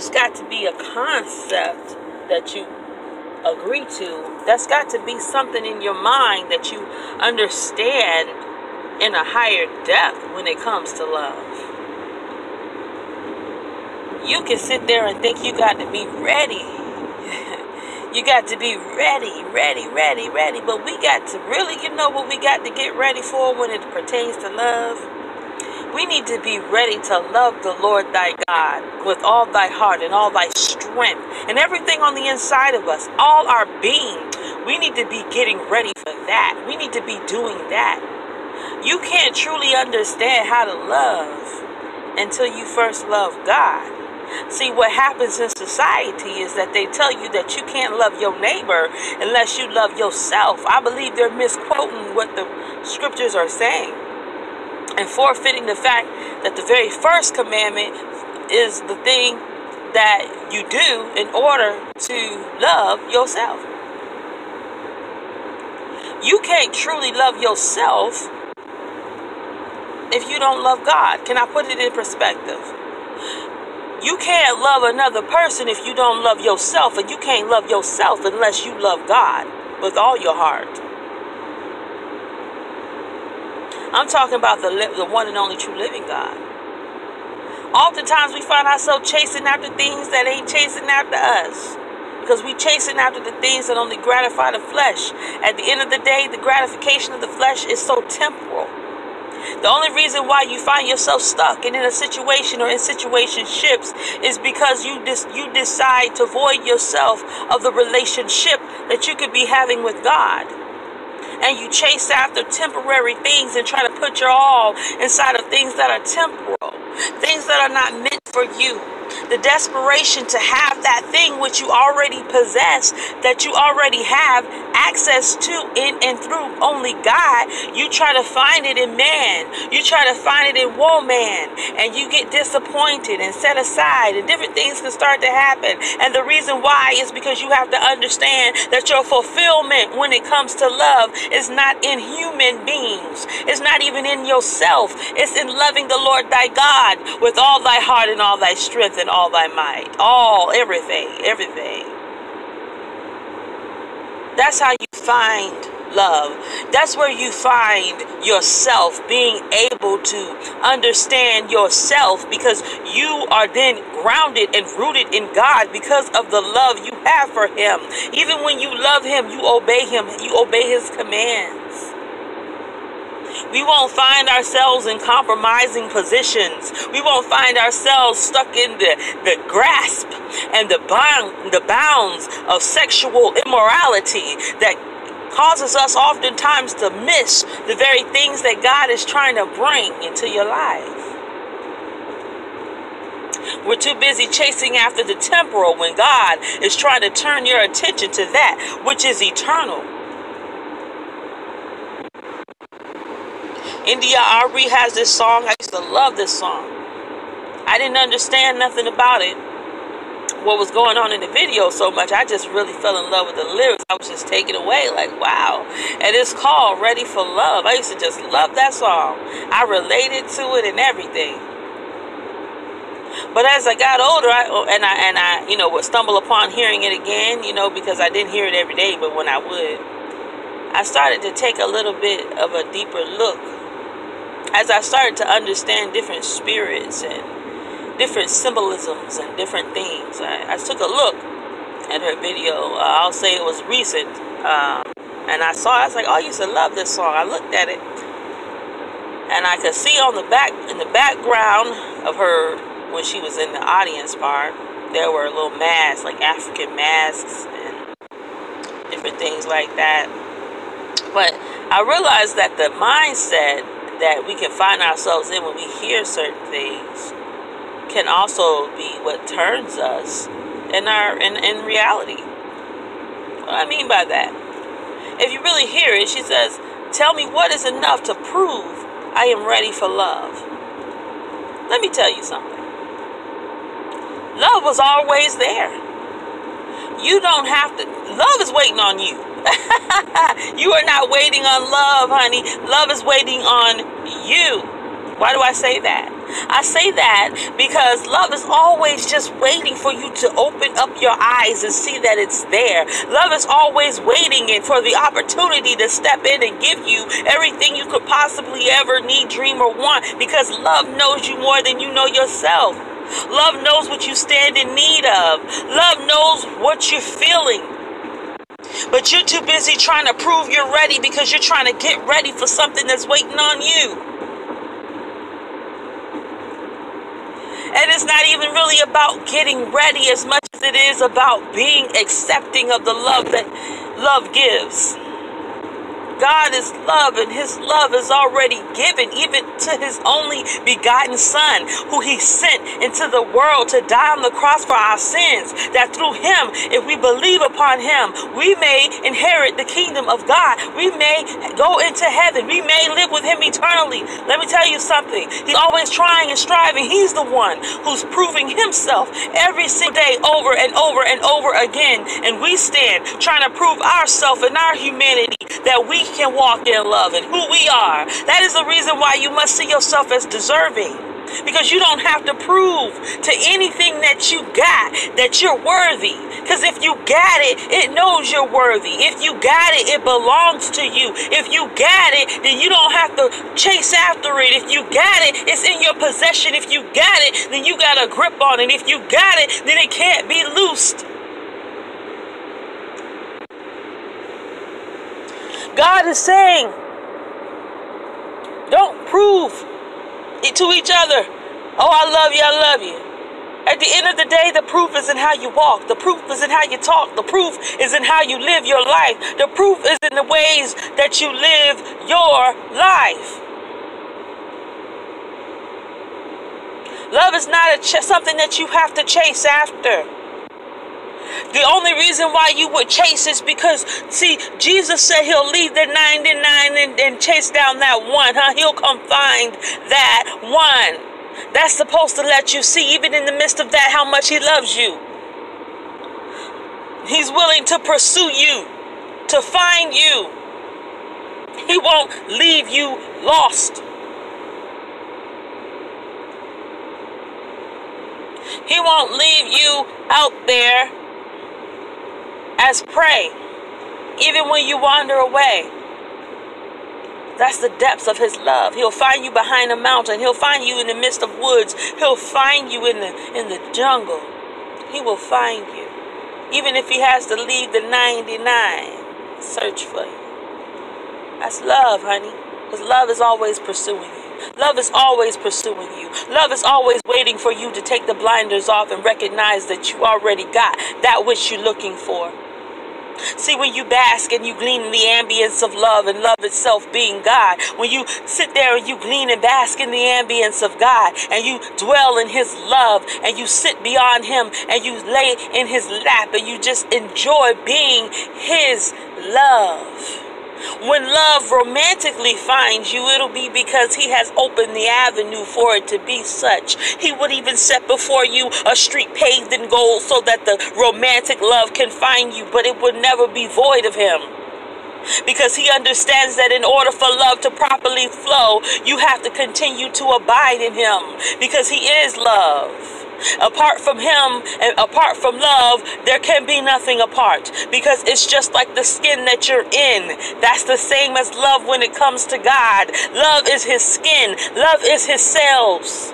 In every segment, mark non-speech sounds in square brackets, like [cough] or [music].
There's got to be a concept that you agree to. That's got to be something in your mind that you understand in a higher depth when it comes to love. You can sit there and think you got to be ready. [laughs] you got to be ready, ready, ready, ready. But we got to really, you know what we got to get ready for when it pertains to love? We need to be ready to love the Lord thy God with all thy heart and all thy strength and everything on the inside of us, all our being. We need to be getting ready for that. We need to be doing that. You can't truly understand how to love until you first love God. See, what happens in society is that they tell you that you can't love your neighbor unless you love yourself. I believe they're misquoting what the scriptures are saying and forfeiting the fact that the very first commandment is the thing that you do in order to love yourself. You can't truly love yourself if you don't love God. Can I put it in perspective? You can't love another person if you don't love yourself, and you can't love yourself unless you love God with all your heart. I'm talking about the, the one and only true living God. Oftentimes we find ourselves chasing after things that ain't chasing after us. Because we're chasing after the things that only gratify the flesh. At the end of the day, the gratification of the flesh is so temporal. The only reason why you find yourself stuck and in a situation or in situationships is because you dis- you decide to void yourself of the relationship that you could be having with God and you chase after temporary things and try to put your all inside of things that are temporal, things that are not meant for you. The desperation to have that thing which you already possess, that you already have access to in and through only God, you try to find it in man. You try to find it in woman, and you get disappointed and set aside, and different things can start to happen. And the reason why is because you have to understand that your fulfillment when it comes to love is not in human beings, it's not even in yourself, it's in loving the Lord thy God with all thy heart and all thy strength and all thy might. All, everything, everything. That's how you find love. That's where you find yourself being able to understand yourself because you are then grounded and rooted in God because of the love you have for Him. Even when you love Him, you obey Him, you obey His commands. We won't find ourselves in compromising positions. We won't find ourselves stuck in the, the grasp and the, bound, the bounds of sexual immorality that causes us oftentimes to miss the very things that God is trying to bring into your life. We're too busy chasing after the temporal when God is trying to turn your attention to that which is eternal. India.Arie has this song. I used to love this song. I didn't understand nothing about it, what was going on in the video so much. I just really fell in love with the lyrics. I was just taken away, like, wow. And it's called Ready for Love. I used to just love that song. I related to it and everything. But as I got older, I, oh, and I and I, you know, would stumble upon hearing it again, you know, because I didn't hear it every day, but when I would, I started to take a little bit of a deeper look as I started to understand different spirits and different symbolisms and different things, I, I took a look at her video. Uh, I'll say it was recent. Um, and I saw, I was like, oh, I used to love this song. I looked at it. And I could see on the back, in the background of her, when she was in the audience bar, there were little masks, like African masks and different things like that. But I realized that the mindset that we can find ourselves in when we hear certain things can also be what turns us in our in, in reality. What I mean by that? If you really hear it, she says, Tell me what is enough to prove I am ready for love. Let me tell you something. Love was always there. You don't have to, love is waiting on you. [laughs] you are not waiting on love, honey. Love is waiting on you. Why do I say that? I say that because love is always just waiting for you to open up your eyes and see that it's there. Love is always waiting for the opportunity to step in and give you everything you could possibly ever need, dream, or want because love knows you more than you know yourself. Love knows what you stand in need of. Love knows what you're feeling. But you're too busy trying to prove you're ready because you're trying to get ready for something that's waiting on you. And it's not even really about getting ready as much as it is about being accepting of the love that love gives. God is love, and His love is already given even to His only begotten Son, who He sent into the world to die on the cross for our sins. That through Him, if we believe upon Him, we may inherit the kingdom of God. We may go into heaven. We may live with Him eternally. Let me tell you something. He's always trying and striving. He's the one who's proving Himself every single day over and over and over again. And we stand trying to prove ourselves and our humanity that we can walk in love and who we are. That is the reason why you must see yourself as deserving. Because you don't have to prove to anything that you got that you're worthy. Because if you got it, it knows you're worthy. If you got it, it belongs to you. If you got it, then you don't have to chase after it. If you got it, it's in your possession. If you got it, then you got a grip on it. If you got it, then it can't be loosed. God is saying, don't prove it to each other. Oh, I love you, I love you. At the end of the day, the proof is in how you walk. The proof is in how you talk. The proof is in how you live your life. The proof is in the ways that you live your life. Love is not ch- something that you have to chase after. The only reason why you would chase is because, see, Jesus said he'll leave the 99 and, and chase down that one, huh? He'll come find that one. That's supposed to let you see, even in the midst of that, how much he loves you. He's willing to pursue you, to find you. He won't leave you lost. He won't leave you out there as prey, even when you wander away. That's the depths of his love. He'll find you behind a mountain. He'll find you in the midst of woods. He'll find you in the in the jungle. He will find you. Even if he has to leave the 99, search for you. That's love, honey. Because love is always pursuing you. Love is always pursuing you. Love is always waiting for you to take the blinders off and recognize that you already got that which you're looking for. See, when you bask and you glean in the ambience of love and love itself being God, when you sit there and you glean and bask in the ambience of God and you dwell in His love and you sit beyond Him and you lay in His lap and you just enjoy being His love. When love romantically finds you, it'll be because He has opened the avenue for it to be such. He would even set before you a street paved in gold so that the romantic love can find you, but it would never be void of Him because he understands that in order for love to properly flow, you have to continue to abide in him because he is love. Apart from Him and apart from love, there can be nothing apart because it's just like the skin that you're in. That's the same as love when it comes to God. Love is His skin, love is His cells.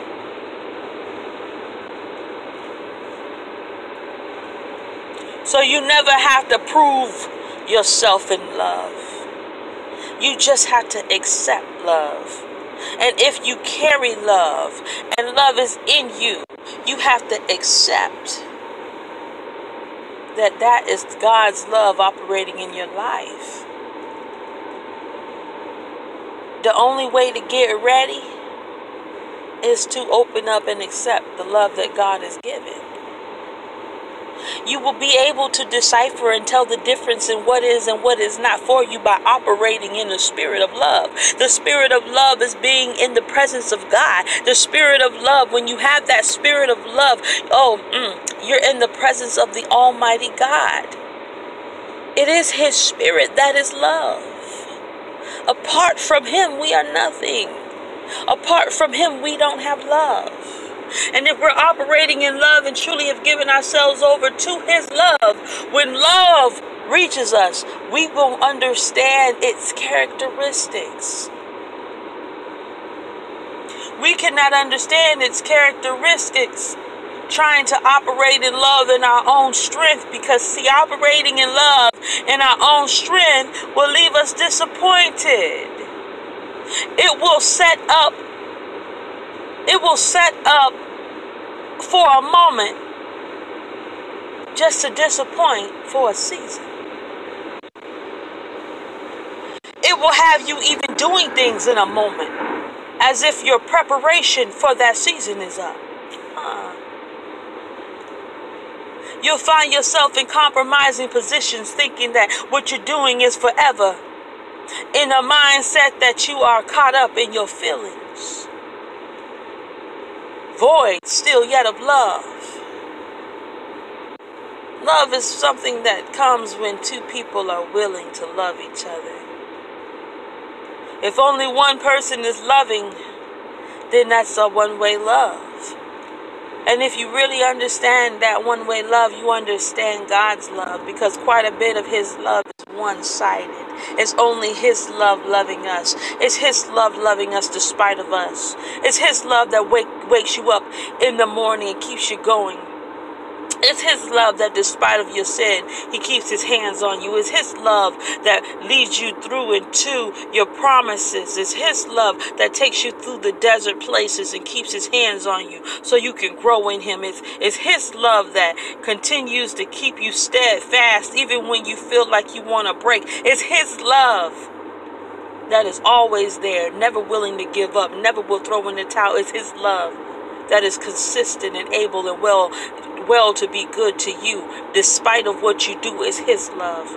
So you never have to prove yourself in love. You just have to accept love. And if you carry love and love is in you, you have to accept that that is God's love operating in your life. The only way to get ready is to open up and accept the love that God has given. You will be able to decipher and tell the difference in what is and what is not for you by operating in the spirit of love. The spirit of love is being in the presence of God. The spirit of love, when you have that spirit of love, oh, mm, you're in the presence of the Almighty God. It is His spirit that is love. Apart from Him, we are nothing. Apart from Him, we don't have love. And if we're operating in love and truly have given ourselves over to His love, when love reaches us, we will understand its characteristics. We cannot understand its characteristics trying to operate in love in our own strength because, see, operating in love in our own strength will leave us disappointed. It will set up, it will set up for a moment just to disappoint for a season. It will have you even doing things in a moment as if your preparation for that season is up. You'll find yourself in compromising positions thinking that what you're doing is forever. In a mindset that you are caught up in your feelings. Void still yet of love. Love is something that comes when two people are willing to love each other. If only one person is loving, then that's a one way love. And if you really understand that one way love, you understand God's love because quite a bit of His love is one sided. It's only His love loving us. It's His love loving us despite of us. It's His love that wake, wakes you up in the morning and keeps you going. It's His love that, despite of your sin, He keeps His hands on you. It's His love that leads you through into your promises. It's His love that takes you through the desert places and keeps His hands on you so you can grow in Him. It's, it's His love that continues to keep you steadfast even when you feel like you want to break. It's His love that is always there, never willing to give up, never will throw in the towel. It's His love that is consistent and able and well well to be good to you despite of what you do is his love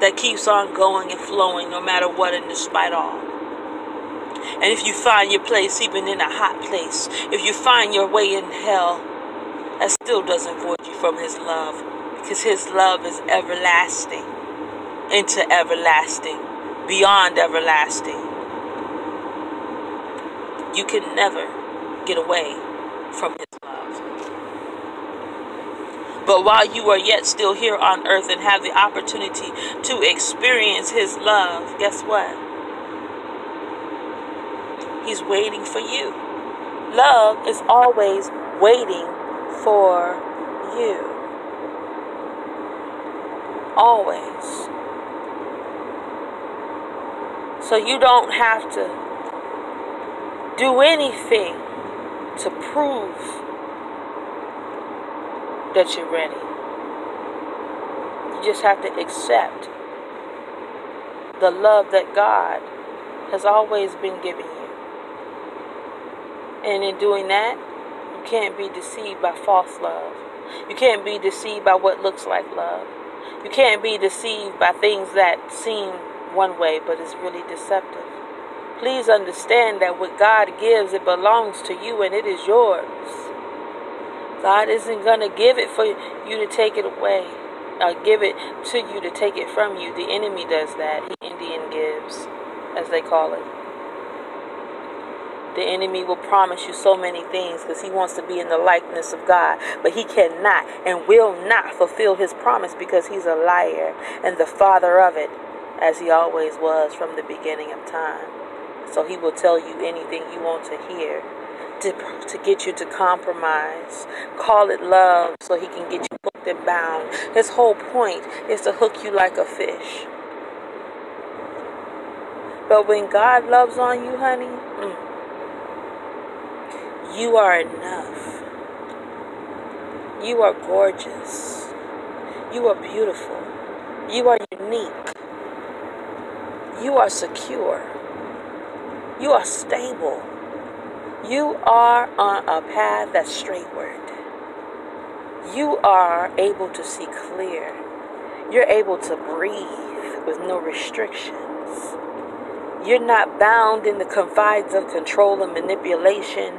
that keeps on going and flowing no matter what and despite all. And if you find your place even in a hot place if you find your way in hell that still doesn't void you from his love because his love is everlasting into everlasting beyond everlasting. You can never get away from his but while you are yet still here on earth and have the opportunity to experience His love, guess what? He's waiting for you. Love is always waiting for you. Always. So you don't have to do anything to prove that you're ready. You just have to accept the love that God has always been giving you. And in doing that, you can't be deceived by false love. You can't be deceived by what looks like love. You can't be deceived by things that seem one way but is really deceptive. Please understand that what God gives, it belongs to you and it is yours. God isn't going to give it for you to take it away. Uh, give it to you to take it from you. The enemy does that. He Indian gives, as they call it. The enemy will promise you so many things because he wants to be in the likeness of God. But he cannot and will not fulfill his promise because he's a liar and the father of it, as he always was from the beginning of time. So he will tell you anything you want to hear to, to get you to compromise. Call it love so he can get you hooked and bound. His whole point is to hook you like a fish. But when God loves on you, honey, mm, you are enough. You are gorgeous. You are beautiful. You are unique. You are secure. You are stable. You are on a path that's straightward. You are able to see clear. You're able to breathe with no restrictions. You're not bound in the confines of control and manipulation.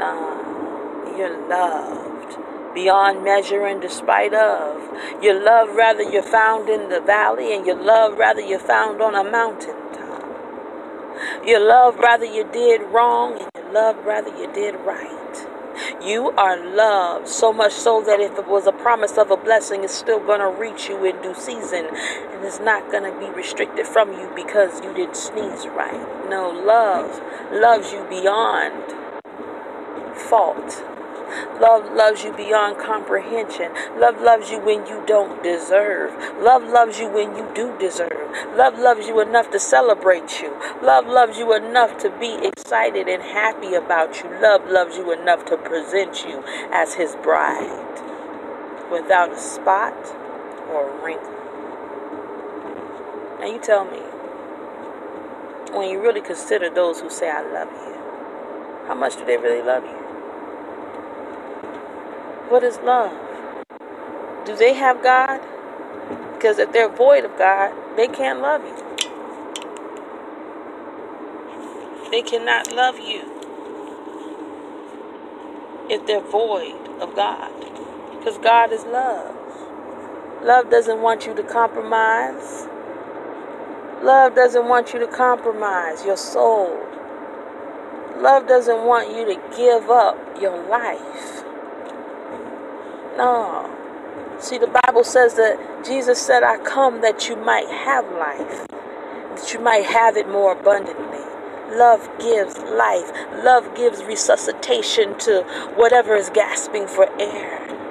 Uh, you're loved beyond measure and despite of. Your love, rather, you're found in the valley, and your love, rather, you're found on a mountaintop. You love rather you did wrong, and love rather you did right. You are loved so much so that if it was a promise of a blessing, it's still going to reach you in due season. And it's not going to be restricted from you because you didn't sneeze right. No, love loves you beyond fault. Love loves you beyond comprehension. Love loves you when you don't deserve. Love loves you when you do deserve. Love loves you enough to celebrate you. Love loves you enough to be excited and happy about you. Love loves you enough to present you as his bride without a spot or a wrinkle. Now you tell me, when you really consider those who say, I love you, how much do they really love you? What is love? Do they have God? Because if they're void of God, they can't love you. They cannot love you if they're void of God. Because God is love. Love doesn't want you to compromise. Love doesn't want you to compromise your soul. Love doesn't want you to give up your life. No. See, the Bible says that Jesus said, I come that you might have life, that you might have it more abundantly. Love gives life, love gives resuscitation to whatever is gasping for air.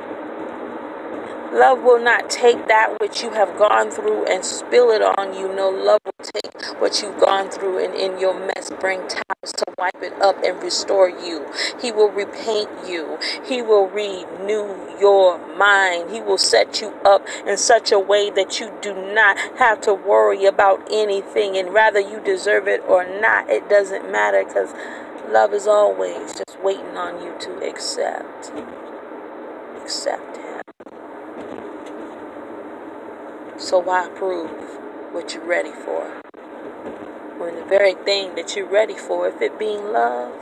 Love will not take that which you have gone through and spill it on you. No, love will take what you've gone through and in your mess bring towels to wipe it up and restore you. He will repaint you. He will renew your mind. He will set you up in such a way that you do not have to worry about anything and rather you deserve it or not. It doesn't matter because love is always just waiting on you to accept. Accept Him. So why prove what you're ready for? When the very thing that you're ready for, if it being love,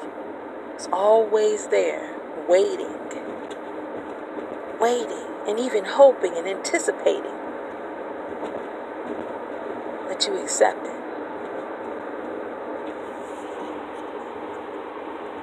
is always there, waiting, waiting, and even hoping and anticipating that you accept it.